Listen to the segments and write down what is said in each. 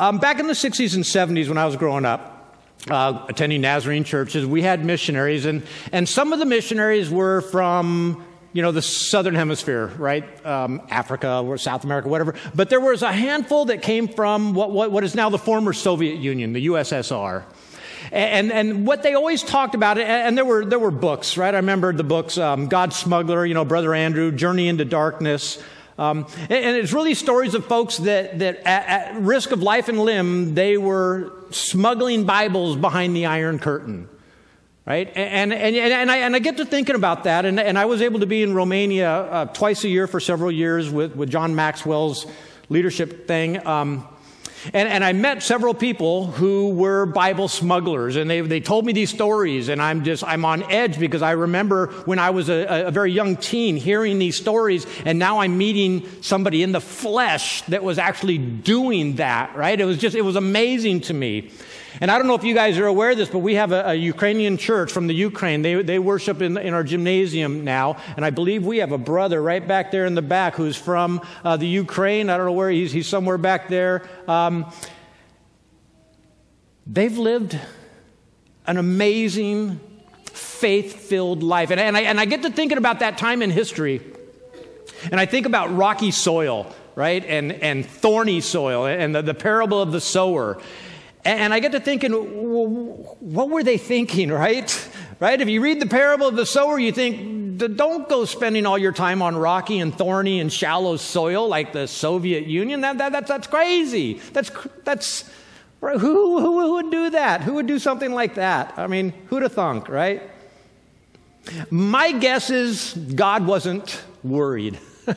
Um, back in the 60s and 70s, when I was growing up, uh, attending Nazarene churches, we had missionaries, and, and some of the missionaries were from you know, the southern hemisphere, right? Um, Africa or South America, whatever. But there was a handful that came from what, what, what is now the former Soviet Union, the USSR. And, and what they always talked about, and there were, there were books, right? I remember the books, um, God's Smuggler, you know, Brother Andrew, Journey into Darkness. Um, and, it's really stories of folks that, that at, at risk of life and limb, they were smuggling Bibles behind the Iron Curtain right? And, and, and, I, and I get to thinking about that, and, and I was able to be in Romania uh, twice a year for several years with, with John Maxwell's leadership thing. Um, and, and I met several people who were Bible smugglers, and they, they told me these stories, and I'm just, I'm on edge because I remember when I was a, a very young teen hearing these stories, and now I'm meeting somebody in the flesh that was actually doing that, right? It was just, it was amazing to me. And I don't know if you guys are aware of this, but we have a, a Ukrainian church from the Ukraine. They, they worship in, in, our gymnasium now. And I believe we have a brother right back there in the back who's from uh, the Ukraine. I don't know where he's, he's somewhere back there. Um, they've lived an amazing, faith filled life. And, and, I, and I get to thinking about that time in history. And I think about rocky soil, right? And, and thorny soil, and the, the parable of the sower. And I get to thinking, what were they thinking, right? Right? If you read the parable of the sower, you think, don't go spending all your time on rocky and thorny and shallow soil like the Soviet Union. That, that, that's, that's crazy. That's, that's, who, who, who would do that? Who would do something like that? I mean, who'd have thunk, right? My guess is God wasn't worried.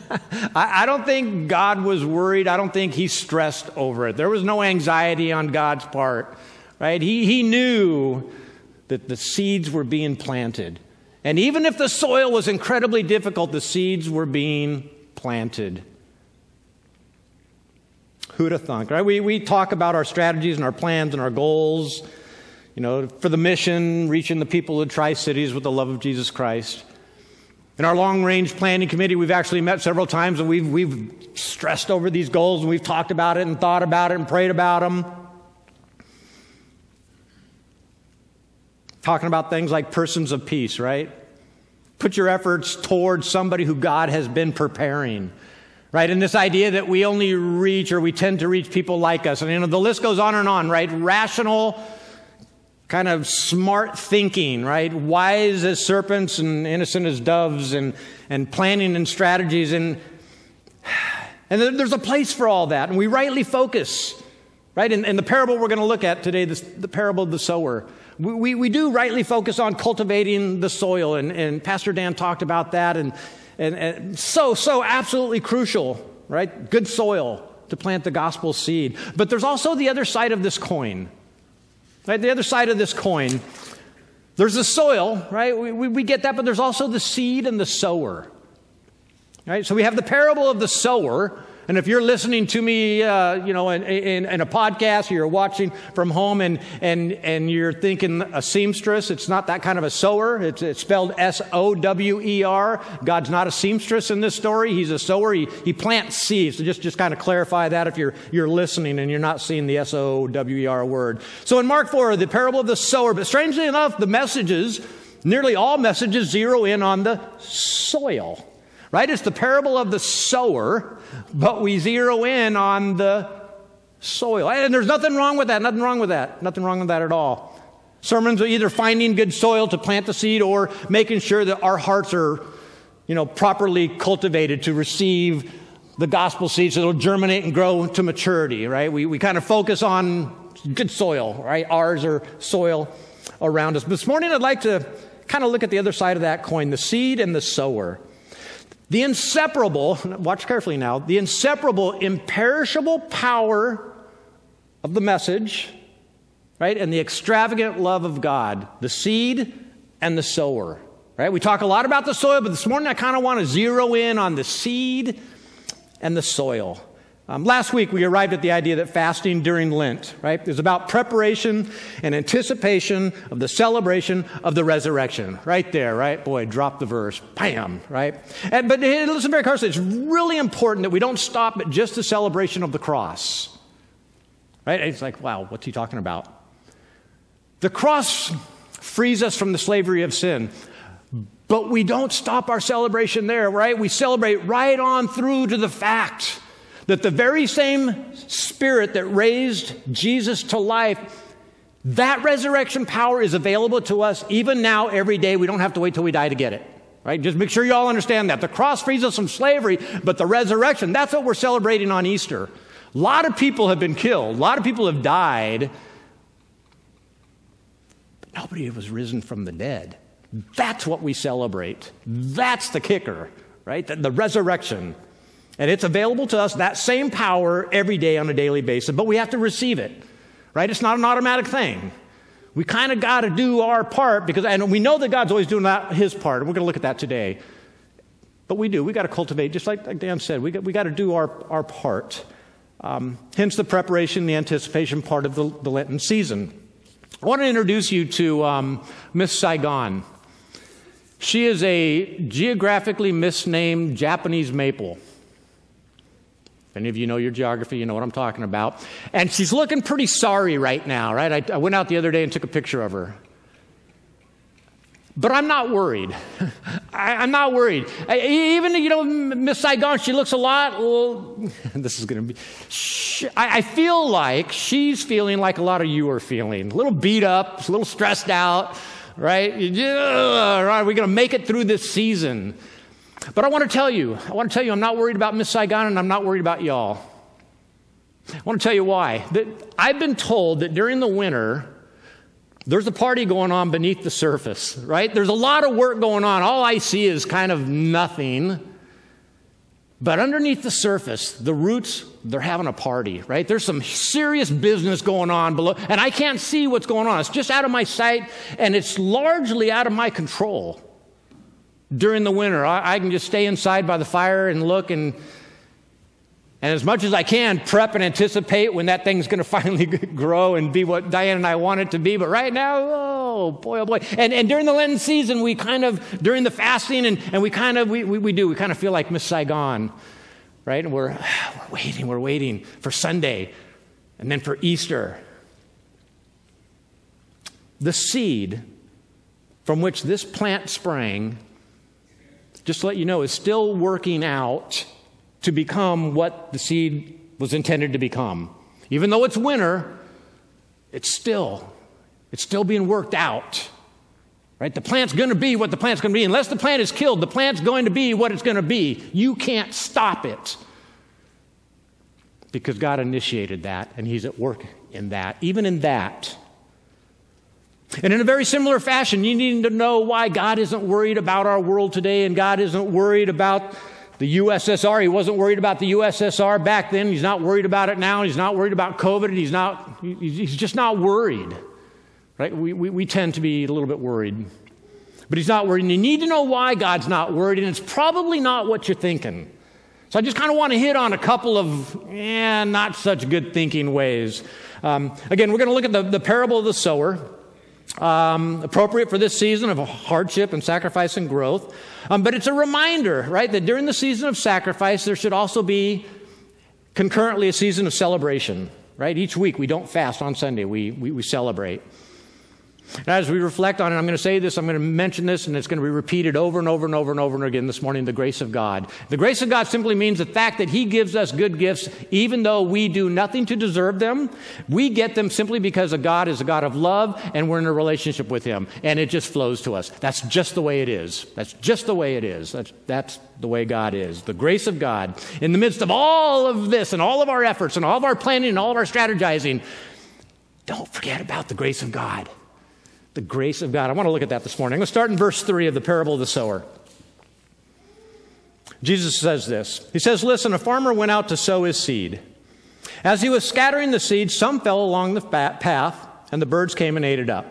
I, I don't think God was worried. I don't think he stressed over it. There was no anxiety on God's part, right? He, he knew that the seeds were being planted. And even if the soil was incredibly difficult, the seeds were being planted. Who'd have thunk, right? We, we talk about our strategies and our plans and our goals, you know, for the mission, reaching the people of Tri Cities with the love of Jesus Christ. In our long range planning committee, we've actually met several times and we've, we've stressed over these goals and we've talked about it and thought about it and prayed about them. Talking about things like persons of peace, right? Put your efforts towards somebody who God has been preparing right? And this idea that we only reach or we tend to reach people like us. And you know, the list goes on and on, right? Rational, kind of smart thinking, right? Wise as serpents and innocent as doves and, and planning and strategies. And, and there's a place for all that. And we rightly focus, right? In the parable we're going to look at today, this, the parable of the sower. We, we, do rightly focus on cultivating the soil. And, and Pastor Dan talked about that. And, and, and so, so absolutely crucial, right? Good soil to plant the gospel seed. But there's also the other side of this coin Right? The other side of this coin, there's the soil, right? We, we, we get that, but there's also the seed and the sower. Right? So we have the parable of the sower, and if you're listening to me, uh, you know, in, in, in, a podcast, or you're watching from home, and, and, and you're thinking a seamstress, it's not that kind of a sower. It's, it's spelled S O W E R. God's not a seamstress in this story. He's a sower. He, he plants seeds. So just, just kind of clarify that if you're, you're listening and you're not seeing the S O W E R word. So in Mark 4, the parable of the sower, but strangely enough, the messages, nearly all messages, zero in on the soil. Right? It's the parable of the sower, but we zero in on the soil. And there's nothing wrong with that. Nothing wrong with that. Nothing wrong with that at all. Sermons are either finding good soil to plant the seed or making sure that our hearts are, you know, properly cultivated to receive the gospel seed so it'll germinate and grow to maturity, right? We, we kind of focus on good soil, right? Ours are soil around us. This morning I'd like to kind of look at the other side of that coin, the seed and the sower. The inseparable, watch carefully now, the inseparable, imperishable power of the message, right? And the extravagant love of God, the seed and the sower, right? We talk a lot about the soil, but this morning I kind of want to zero in on the seed and the soil. Um, last week, we arrived at the idea that fasting during Lent, right, is about preparation and anticipation of the celebration of the resurrection. Right there, right? Boy, drop the verse. Bam, right? And, but listen very closely. It's really important that we don't stop at just the celebration of the cross. Right? It's like, wow, what's he talking about? The cross frees us from the slavery of sin. But we don't stop our celebration there, right? We celebrate right on through to the fact that the very same spirit that raised Jesus to life, that resurrection power is available to us even now, every day. We don't have to wait till we die to get it. Right? Just make sure you all understand that. The cross frees us from slavery, but the resurrection, that's what we're celebrating on Easter. A lot of people have been killed, a lot of people have died, but nobody was risen from the dead. That's what we celebrate. That's the kicker, right? The, the, resurrection. And it's available to us, that same power, every day on a daily basis, but we have to receive it, right? It's not an automatic thing. We kind of got to do our part because, and we know that God's always doing that, his part, and we're going to look at that today. But we do. We got to cultivate, just like, like Dan said, we got, we got to do our, our part. Um, hence the preparation, the anticipation part of the, the Lenten season. I want to introduce you to um, Miss Saigon. She is a geographically misnamed Japanese maple. If any of you know your geography, you know what I'm talking about. And she's looking pretty sorry right now, right? I, I went out the other day and took a picture of her. But I'm not worried. I, am not worried. I, even, you know, Miss Saigon, she looks a lot. Well, this is going to be. She, I, I, feel like she's feeling like a lot of you are feeling. A little beat up, a little stressed out, right? Right, we're going to make it through this season. But I want to tell you, I want to tell you, I'm not worried about Miss Saigon and I'm not worried about y'all. I want to tell you why. That I've been told that during the winter, there's a party going on beneath the surface, right? There's a lot of work going on. All I see is kind of nothing. But underneath the surface, the roots, they're having a party, right? There's some serious business going on below, and I can't see what's going on. It's just out of my sight, and it's largely out of my control. During the winter, I, I can just stay inside by the fire and look and and as much as I can, prep and anticipate when that thing's going to finally grow and be what Diane and I want it to be. But right now, oh boy, oh boy. And, and during the Lenten season, we kind of, during the fasting, and, and we kind of, we, we, we do, we kind of feel like Miss Saigon, right? And we're, we're waiting, we're waiting for Sunday and then for Easter. The seed from which this plant sprang, just to let you know, is still working out to become what the seed was intended to become. Even though it's winter, it's still it's still being worked out. Right? The plant's going to be what the plant's going to be. Unless the plant is killed, the plant's going to be what it's going to be. You can't stop it. Because God initiated that and he's at work in that, even in that. And in a very similar fashion, you need to know why God isn't worried about our world today and God isn't worried about the USSR. He wasn't worried about the USSR back then. He's not worried about it now. He's not worried about COVID. He's, not, he's just not worried. Right? We, we, we tend to be a little bit worried. But he's not worried. And you need to know why God's not worried. And it's probably not what you're thinking. So I just kind of want to hit on a couple of, eh, not such good thinking ways. Um, again, we're going to look at the, the parable of the sower um, appropriate for this season of hardship and sacrifice and growth. Um, but it's a reminder, right, that during the season of sacrifice, there should also be concurrently a season of celebration, right? Each week we don't fast on Sunday, we, we, we celebrate. As we reflect on it, I'm going to say this, I'm going to mention this, and it's going to be repeated over and over and over and over and again this morning the grace of God. The grace of God simply means the fact that He gives us good gifts, even though we do nothing to deserve them. We get them simply because a God is a God of love, and we're in a relationship with Him, and it just flows to us. That's just the way it is. That's just the way it is. That's, that's the way God is. The grace of God. In the midst of all of this, and all of our efforts, and all of our planning, and all of our strategizing, don't forget about the grace of God the grace of God. I want to look at that this morning. I'm going to start in verse 3 of the parable of the sower. Jesus says this He says, Listen, a farmer went out to sow his seed. As he was scattering the seed, some fell along the path, and the birds came and ate it up.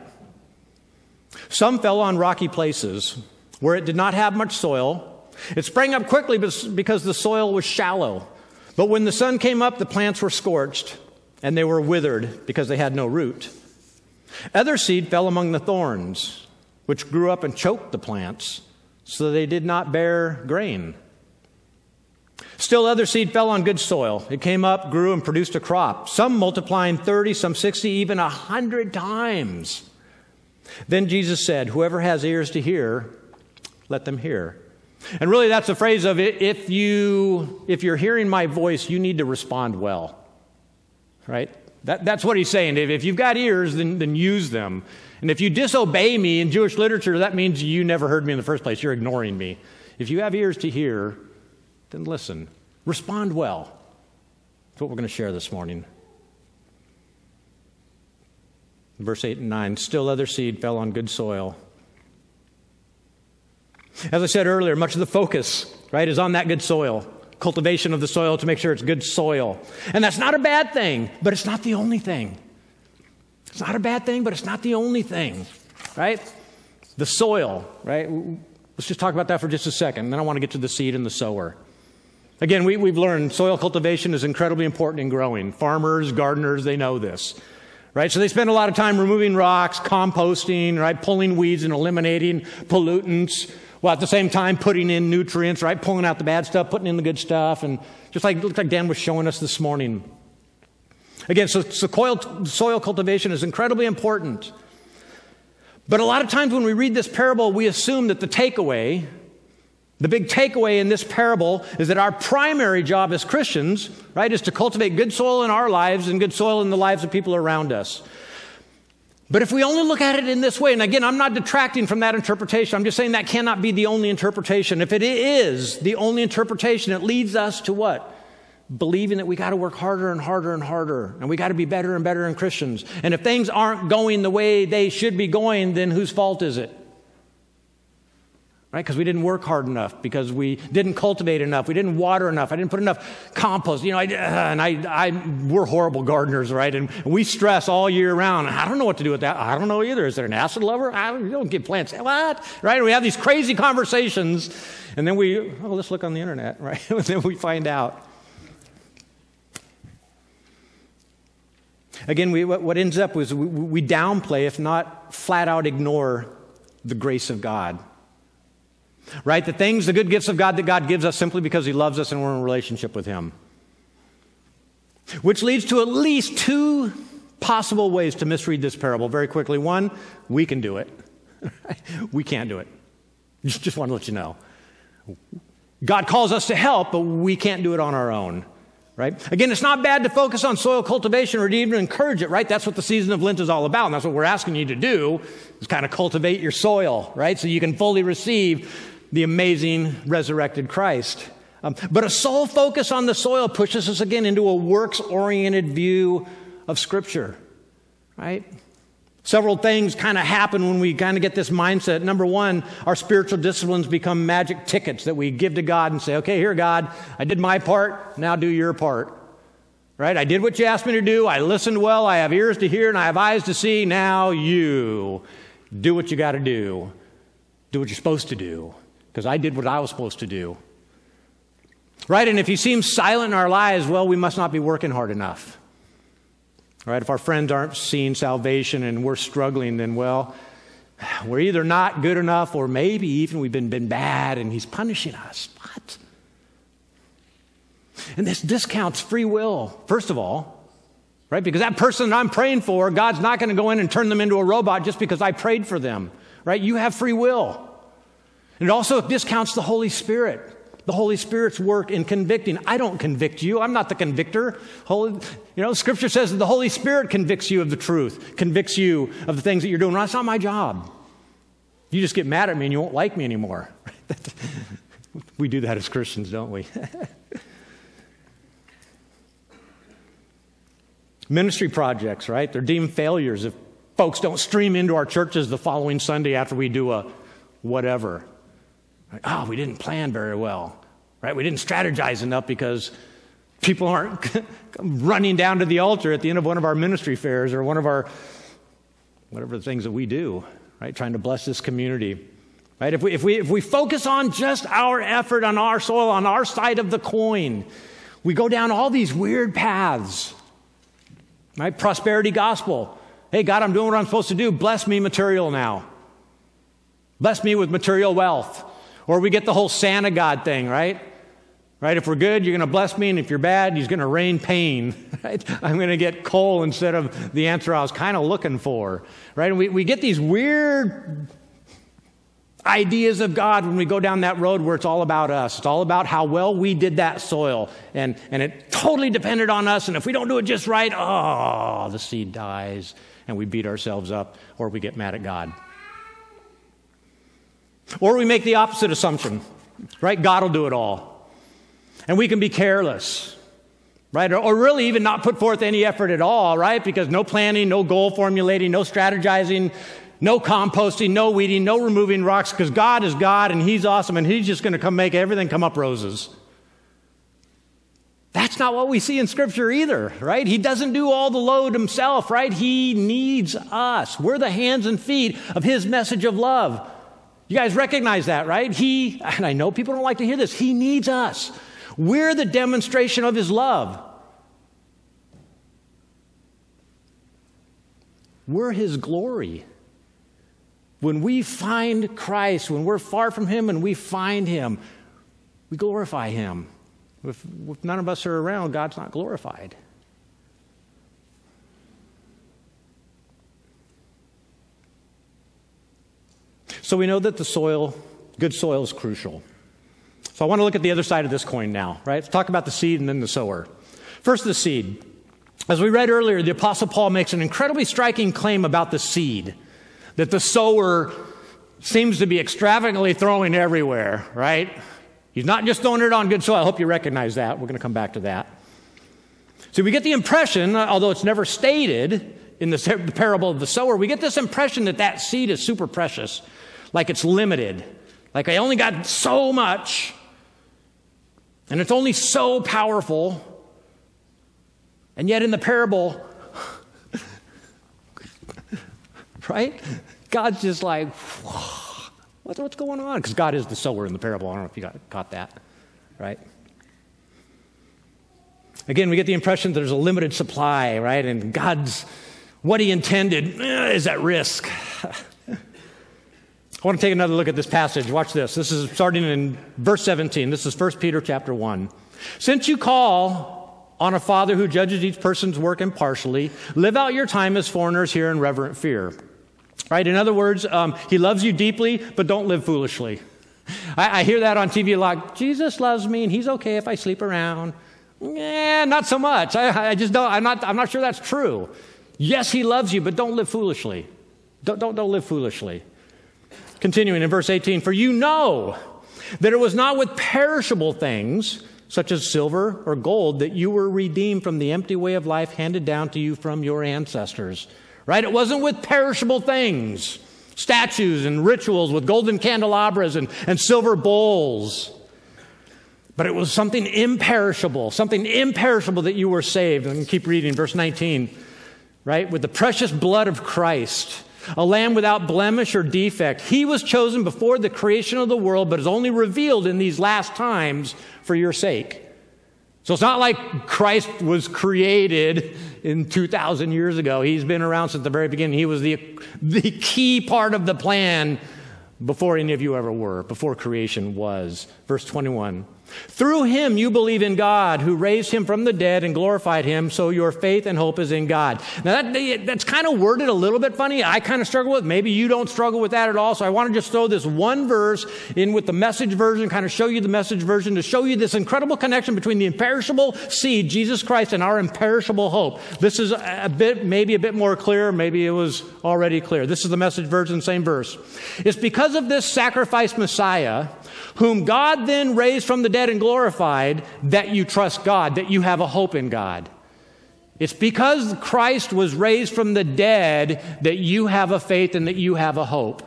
Some fell on rocky places where it did not have much soil. It sprang up quickly because the soil was shallow. But when the sun came up, the plants were scorched, and they were withered because they had no root. Other seed fell among the thorns, which grew up and choked the plants, so they did not bear grain. Still, other seed fell on good soil. It came up, grew, and produced a crop, some multiplying 30, some 60, even 100 times. Then Jesus said, Whoever has ears to hear, let them hear. And really, that's the phrase of it. if, you, if you're hearing my voice, you need to respond well. Right? That, that's what he's saying. If, if you've got ears, then, then use them. And if you disobey me in Jewish literature, that means you never heard me in the first place. You're ignoring me. If you have ears to hear, then listen. Respond well. That's what we're going to share this morning. Verse 8 and 9 Still other seed fell on good soil. As I said earlier, much of the focus, right, is on that good soil. Cultivation of the soil to make sure it's good soil. And that's not a bad thing, but it's not the only thing. It's not a bad thing, but it's not the only thing, right? The soil, right? Let's just talk about that for just a second. Then I want to get to the seed and the sower. Again, we, we've learned soil cultivation is incredibly important in growing. Farmers, gardeners, they know this. Right? So they spend a lot of time removing rocks, composting, right? Pulling weeds and eliminating pollutants, while at the same time putting in nutrients, right? Pulling out the bad stuff, putting in the good stuff. And just like, looks like Dan was showing us this morning. Again, so, so soil cultivation is incredibly important. But a lot of times when we read this parable, we assume that the takeaway the big takeaway in this parable is that our primary job as Christians, right, is to cultivate good soil in our lives and good soil in the lives of people around us. But if we only look at it in this way, and again, I'm not detracting from that interpretation, I'm just saying that cannot be the only interpretation. If it is the only interpretation, it leads us to what? Believing that we got to work harder and harder and harder, and we got to be better and better in Christians. And if things aren't going the way they should be going, then whose fault is it? Right? Because we didn't work hard enough, because we didn't cultivate enough, we didn't water enough, I didn't put enough compost. You know, I, uh, and I, I, we're horrible gardeners, right? And we stress all year round. I don't know what to do with that. I don't know either. Is there an acid lover? I don't, you don't give plants what, right? We have these crazy conversations, and then we, oh, let's look on the internet, right? and then we find out. Again, we, what, ends up is we downplay, if not flat out ignore, the grace of God right? The things, the good gifts of God that God gives us simply because He loves us and we're in a relationship with Him. Which leads to at least two possible ways to misread this parable very quickly. One, we can do it, we can't do it. Just, just want to let you know. God calls us to help, but we can't do it on our own. Right? Again, it's not bad to focus on soil cultivation or to even encourage it, right? That's what the season of Lent is all about. And that's what we're asking you to do is kind of cultivate your soil, right? So you can fully receive the amazing resurrected Christ. Um, but a sole focus on the soil pushes us again into a works oriented view of Scripture, right? Several things kind of happen when we kind of get this mindset. Number one, our spiritual disciplines become magic tickets that we give to God and say, okay, here, God, I did my part, now do your part. Right? I did what you asked me to do. I listened well. I have ears to hear and I have eyes to see. Now you do what you got to do. Do what you're supposed to do because I did what I was supposed to do. Right? And if he seems silent in our lives, well, we must not be working hard enough. Right? If our friends aren't seeing salvation and we're struggling, then, well, we're either not good enough or maybe even we've been, been bad and he's punishing us. What? And this discounts free will, first of all, right? Because that person that I'm praying for, God's not going to go in and turn them into a robot just because I prayed for them, right? You have free will. And it also discounts the Holy Spirit, the Holy Spirit's work in convicting. I don't convict you. I'm not the convictor. Holy, you know, Scripture says that the Holy Spirit convicts you of the truth, convicts you of the things that you're doing. That's not my job. You just get mad at me and you won't like me anymore. we do that as Christians, don't we? Ministry projects, right? They're deemed failures if folks don't stream into our churches the following Sunday after we do a whatever. Like, oh, we didn't plan very well, right? We didn't strategize enough because people aren't running down to the altar at the end of one of our ministry fairs or one of our whatever the things that we do, right? Trying to bless this community. Right? If we, if, we, if we focus on just our effort on our soil, on our side of the coin, we go down all these weird paths. Right? Prosperity gospel. Hey, God, I'm doing what I'm supposed to do. Bless me material now. Bless me with material wealth. Or we get the whole Santa God thing, right? Right? If we're good, you're going to bless me, and if you're bad, he's going to rain pain. Right? I'm going to get coal instead of the answer I was kind of looking for. Right? And we, we get these weird ideas of God when we go down that road where it's all about us. It's all about how well we did that soil. And, and it totally depended on us. And if we don't do it just right, oh, the seed dies. And we beat ourselves up or we get mad at God. Or we make the opposite assumption, right? God will do it all. And we can be careless, right? Or, or, really even not put forth any effort at all, right? Because no planning, no goal formulating, no strategizing, no composting, no weeding, no removing rocks, because God is God and He's awesome and He's just going to come make everything come up roses. That's not what we see in Scripture either, right? He doesn't do all the load himself, right? He needs us. We're the hands and feet of His message of love. You guys recognize that, right? He, and I know people don't like to hear this, He needs us. We're the demonstration of His love. We're His glory. When we find Christ, when we're far from Him and we find Him, we glorify Him. If, if none of us are around, God's not glorified. So we know that the soil, good soil, is crucial. So I want to look at the other side of this coin now, right? Let's talk about the seed and then the sower. First, the seed. As we read earlier, the Apostle Paul makes an incredibly striking claim about the seed that the sower seems to be extravagantly throwing everywhere, right? He's not just throwing it on good soil. I hope you recognize that. We're going to come back to that. So we get the impression, although it's never stated in the, parable of the sower, we get this impression that that seed is super precious, like it's limited, like I only got so much, and it's only so powerful. And yet in the parable, right? God's just like, what's, going on? Because God is the sower in the parable. I don't know if you got, caught that, right? Again, we get the impression that there's a limited supply, right? And God's, what He intended eh, is at risk. I want to take another look at this passage. Watch this. This is starting in verse 17. This is 1 Peter chapter 1. Since you call on a father who judges each person's work impartially, live out your time as foreigners here in reverent fear. Right? In other words, um, he loves you deeply, but don't live foolishly. I, I, hear that on TV a lot. Jesus loves me, and he's okay if I sleep around. Yeah, not so much. I, I just don't. I'm not. I'm not sure that's true. Yes, he loves you, but don't live foolishly. Don't, don't, don't live foolishly. Continuing in verse 18, for you know that it was not with perishable things, such as silver or gold, that you were redeemed from the empty way of life handed down to you from your ancestors right? It wasn't with perishable things, statues and rituals with golden candelabras and, and silver bowls. But it was something imperishable, something imperishable that you were saved. And keep reading, verse 19, right? With the precious blood of Christ, a lamb without blemish or defect. He was chosen before the creation of the world, but is only revealed in these last times for your sake. So it's not like Christ was created in 2,000 years ago. He's been around since the very beginning. He was the, the key part of the plan before any of you ever were, before creation was. Verse 21. Through him you believe in God, who raised him from the dead and glorified him, so your faith and hope is in God. Now, that, that's kind of worded a little bit funny. I kind of struggle with Maybe you don't struggle with that at all. So I want to just throw this one verse in with the message version, kind of show you the message version to show you this incredible connection between the imperishable seed, Jesus Christ, and our imperishable hope. This is a bit, maybe a bit more clear. Maybe it was already clear. This is the message version, same verse. It's because of this sacrifice Messiah whom God then raised from the dead and glorified, that you trust God, that you have a hope in God. It's because Christ was raised from the dead that you have a faith and that you have a hope.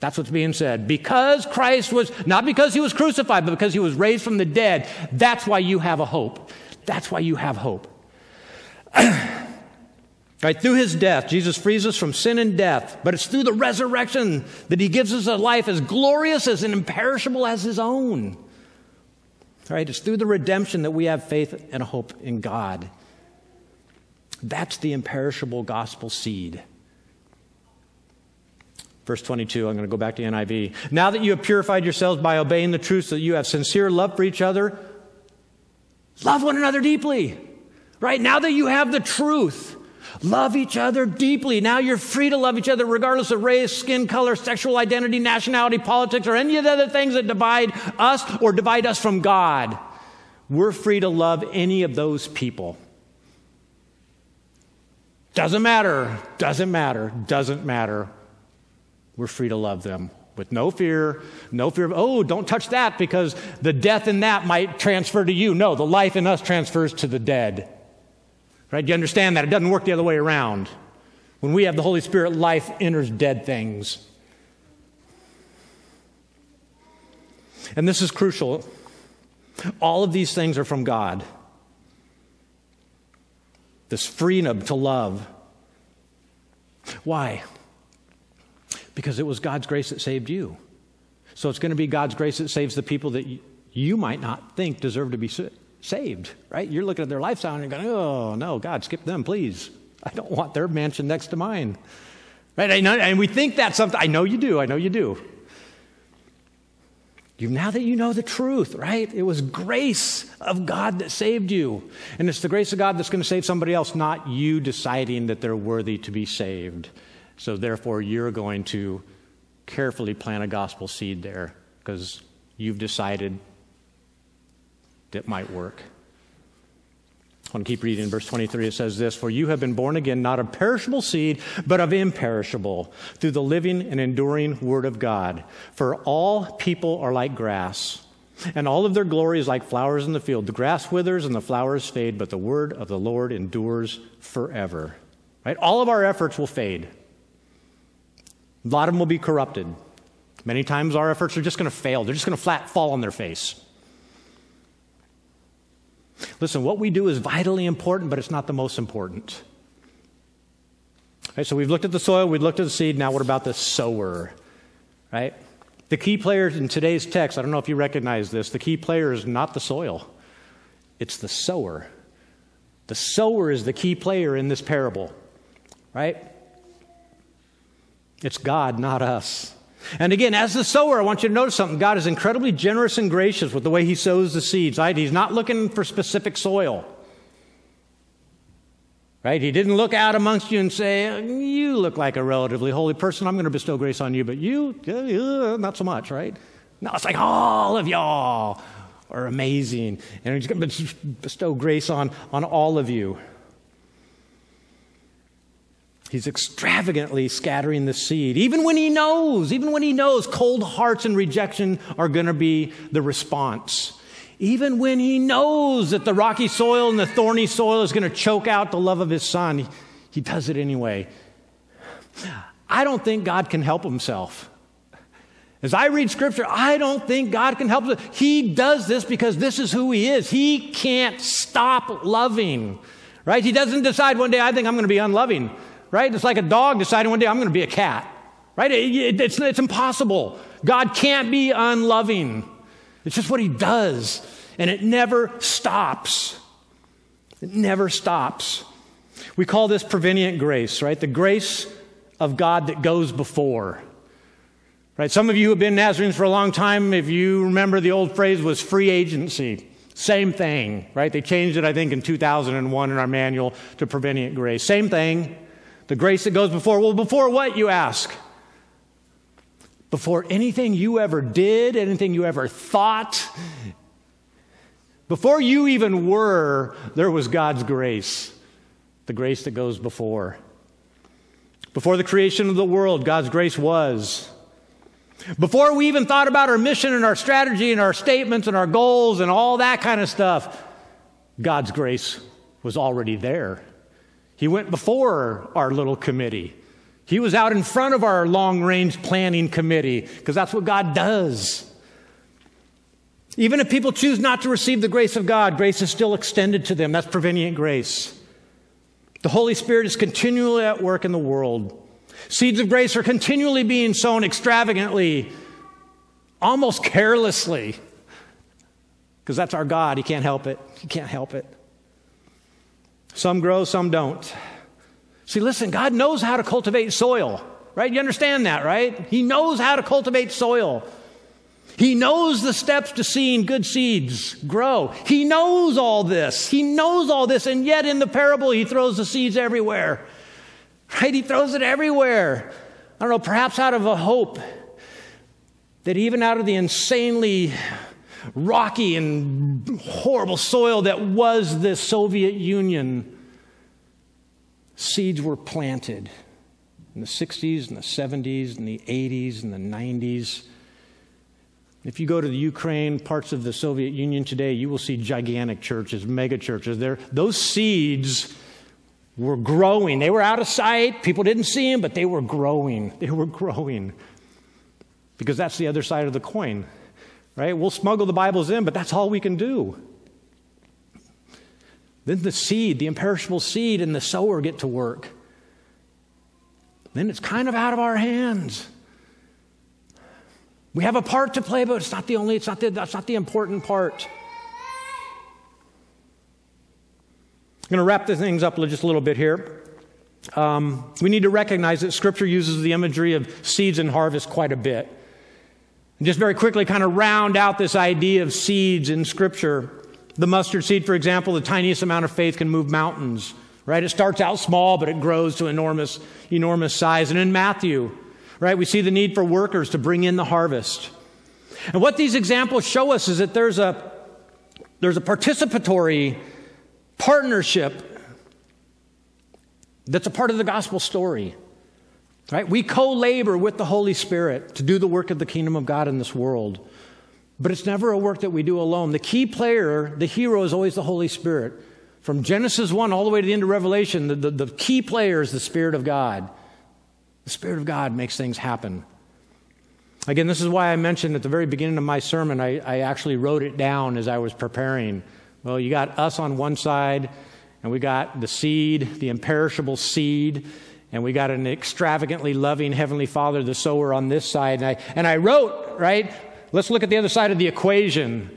That's what's being said. Because Christ was, not because he was crucified, but because he was raised from the dead, that's why you have a hope. That's why you have hope. Right, through his death, Jesus frees us from sin and death, but it's through the resurrection that he gives us a life as glorious as and imperishable as his own. Right, it's through the redemption that we have faith and hope in God. That's the imperishable gospel seed. Verse 22, I'm going to go back to NIV. Now that you have purified yourselves by obeying the truth, so that you have sincere love for each other, love one another deeply. Right? Now that you have the truth, love each other deeply. Now you're free to love each other regardless of race, skin color, sexual identity, nationality, politics, or any of the other things that divide us or divide us from God. We're free to love any of those people. Doesn't matter, doesn't matter, doesn't matter. We're free to love them with no fear, no fear of, oh, don't touch that because the death in that might transfer to you. No, the life in us transfers to the dead. Right? You understand that? It doesn't work the other way around. When we have the Holy Spirit, life enters dead things. And this is crucial. All of these things are from God. This freedom to love. Why? Because it was God's grace that saved you. So it's going to be God's grace that saves the people that you might not think deserve to be saved, right? You're looking at their lifestyle and you're going, oh, no, God, skip them, please. I don't want their mansion next to mine. Right? And we think that's something, I know you do, I know you do. You, now that you know the truth, right? It was grace of God that saved you. And it's the grace of God that's going to save somebody else, not you deciding that they're worthy to be saved. So therefore, you're going to carefully plant a gospel seed there because you've decided that might work. I want to keep reading. Verse 23, it says this For you have been born again, not of perishable seed, but of imperishable, through the living and enduring Word of God. For all people are like grass, and all of their glory is like flowers in the field. The grass withers and the flowers fade, but the Word of the Lord endures forever. Right? All of our efforts will fade, a lot of them will be corrupted. Many times our efforts are just going to fail, they're just going to flat fall on their face. Listen, what we do is vitally important, but it's not the most important. Right, so we've looked at the soil, we've looked at the seed. Now, what about the sower? Right? The key player in today's text, I don't know if you recognize this, the key player is not the soil, it's the sower. The sower is the key player in this parable, right? It's God, not us. And again, as the sower, I want you to notice something. God is incredibly generous and gracious with the way He sows the seeds. Right? He's not looking for specific soil. Right? He didn't look out amongst you and say, You look like a relatively holy person. I'm going to bestow grace on you, but you, uh, not so much, right? No, it's like all of y'all are amazing. And He's going to bestow grace on, on all of you. He's extravagantly scattering the seed, even when he knows, even when he knows cold hearts and rejection are going to be the response. Even when he knows that the rocky soil and the thorny soil is going to choke out the love of his son, he, he does it anyway. I don't think God can help himself. As I read scripture, I don't think God can help. He does this because this is who he is. He can't stop loving, right? He doesn't decide one day, I think I'm going to be unloving right? It's like a dog deciding one day, I'm going to be a cat, right? It, it, it's, it's impossible. God can't be unloving. It's just what he does, and it never stops. It never stops. We call this prevenient grace, right? The grace of God that goes before. Right? Some of you have been Nazarenes for a long time. If you remember, the old phrase was free agency. Same thing, right? They changed it, I think, in 2001 in our manual to prevenient grace. Same thing. The grace that goes before. Well, before what, you ask? Before anything you ever did, anything you ever thought, before you even were, there was God's grace, the grace that goes before. Before the creation of the world, God's grace was. Before we even thought about our mission and our strategy and our statements and our goals and all that kind of stuff, God's grace was already there. He went before our little committee. He was out in front of our long range planning committee because that's what God does. Even if people choose not to receive the grace of God, grace is still extended to them. That's prevenient grace. The Holy Spirit is continually at work in the world. Seeds of grace are continually being sown extravagantly, almost carelessly, because that's our God. He can't help it. He can't help it. Some grow, some don't. See, listen, God knows how to cultivate soil. right? You understand that, right? He knows how to cultivate soil. He knows the steps to seeing good seeds grow. He knows all this. He knows all this, and yet in the parable, he throws the seeds everywhere. Right? He throws it everywhere. I don't know, perhaps out of a hope that even out of the insanely rocky and horrible soil that was the Soviet Union, seeds were planted in the 60s and the 70s and the 80s and the 90s. If you go to the Ukraine, parts of the Soviet Union today, you will see gigantic churches, mega churches. There, those seeds were growing. They were out of sight. People didn't see them, but they were growing. They were growing. Because that's the other side of the coin, right? We'll smuggle the Bibles in, but that's all we can do. Then the seed, the imperishable seed, and the sower get to work. Then it's kind of out of our hands. We have a part to play, but it's not the only, it's not the, that's not the important part. I'm going to wrap the things up just a little bit here. Um, we need to recognize that Scripture uses the imagery of seeds and harvest quite a bit. And just very quickly, kind of round out this idea of seeds in Scripture. The mustard seed, for example, the tiniest amount of faith can move mountains, right? It starts out small, but it grows to enormous, enormous size. And in Matthew, right? We see the need for workers to bring in the harvest. And what these examples show us is that there's a, there's a participatory partnership that's a part of the gospel story. Right? We co labor with the Holy Spirit to do the work of the kingdom of God in this world. But it's never a work that we do alone. The key player, the hero, is always the Holy Spirit. From Genesis 1 all the way to the end of Revelation, the, the, the key player is the Spirit of God. The Spirit of God makes things happen. Again, this is why I mentioned at the very beginning of my sermon, I, I actually wrote it down as I was preparing. Well, you got us on one side, and we got the seed, the imperishable seed, and we got an extravagantly loving Heavenly Father, the sower, on this side. And I, and I wrote, right, let's look at the other side of the equation.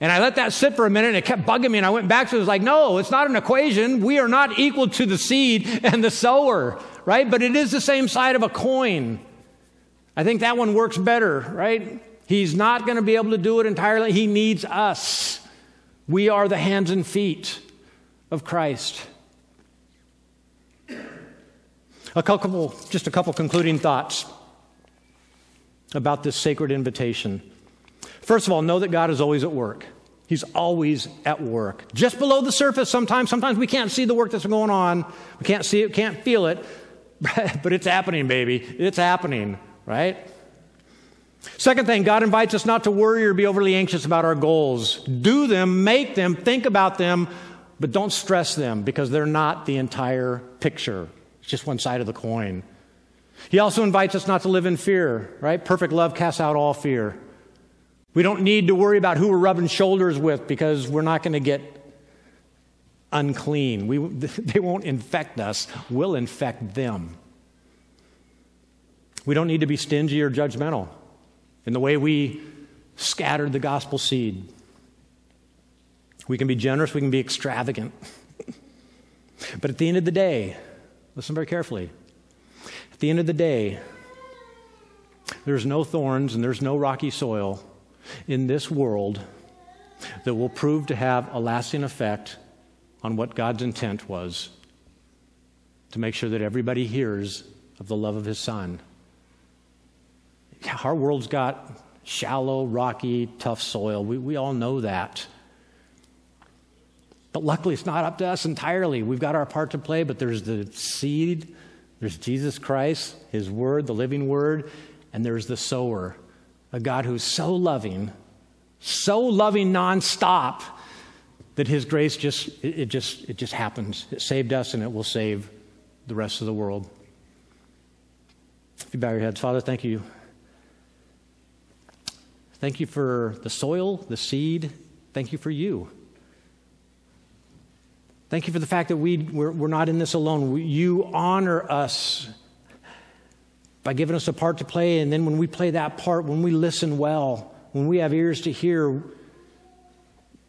And I let that sit for a minute and it kept bugging me. And I went back to it. It was like, no, it's not an equation. We are not equal to the seed and the sower right? But it is the same side of a coin. I think that one works better, right? He's not going to be able to do it entirely. He needs us. We are the hands and feet of Christ. A couple, just a couple concluding thoughts about this sacred invitation. First of all, know that God is always at work. He's always at work. Just below the surface sometimes. Sometimes we can't see the work that's going on. We can't see it, we can't feel it. but it's happening, baby. It's happening, right? Second thing, God invites us not to worry or be overly anxious about our goals. Do them, make them, think about them, but don't stress them because they're not the entire picture. It's just one side of the coin. He also invites us not to live in fear, right? Perfect love casts out all fear. We don't need to worry about who we're rubbing shoulders with because we're not going to get unclean. We, they won't infect us, we'll infect them. We don't need to be stingy or judgmental in the way we scattered the gospel seed. We can be generous, we can be extravagant. but at the end of the day, listen very carefully. At the end of the day, there's no thorns and there's no rocky soil in this world that will prove to have a lasting effect on what God's intent was to make sure that everybody hears of the love of His Son. Our world's got shallow, rocky, tough soil. We, we all know that. But luckily, it's not up to us entirely. We've got our part to play, but there's the seed, there's Jesus Christ, His Word, the living Word, and there's the sower, a God who's so loving, so loving nonstop that his grace just it, it, just it just happens. It saved us and it will save the rest of the world. If you bow your heads father thank you. Thank you for the soil the seed. Thank you for you thank you for the fact that we, we're, we're not in this alone we, you honor us by giving us a part to play and then when we play that part when we listen well when we have ears to hear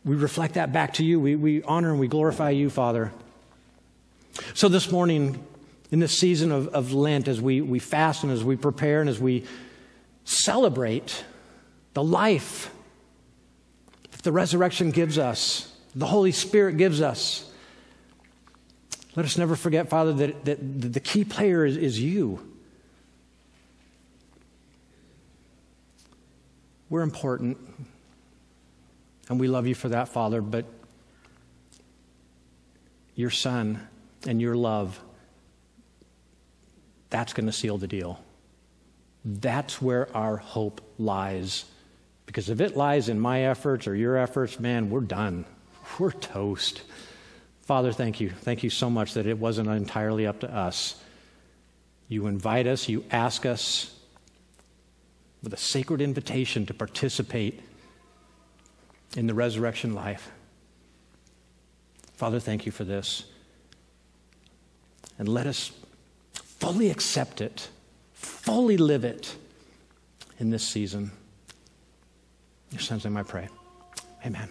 we reflect that back to you. We, we honor and we glorify you, Father. So this morning, in this season of, of Lent, as we, we fast and as we prepare and as we celebrate the life that the resurrection gives us, the Holy Spirit gives us. Let us never forget, Father, that, that the key player is, is you. We're important, and we love you for that, Father, but your Son and your love, that's going to seal the deal. That's where our hope lies. Because if it lies in my efforts or your efforts, man, we're done. We're toast. Father, thank you. Thank you so much that it wasn't entirely up to us. You invite us, you ask us with a sacred invitation to participate in the resurrection life. Father, thank you for this. And let us fully accept it, fully live it in this season. Your son's name I pray. Amen.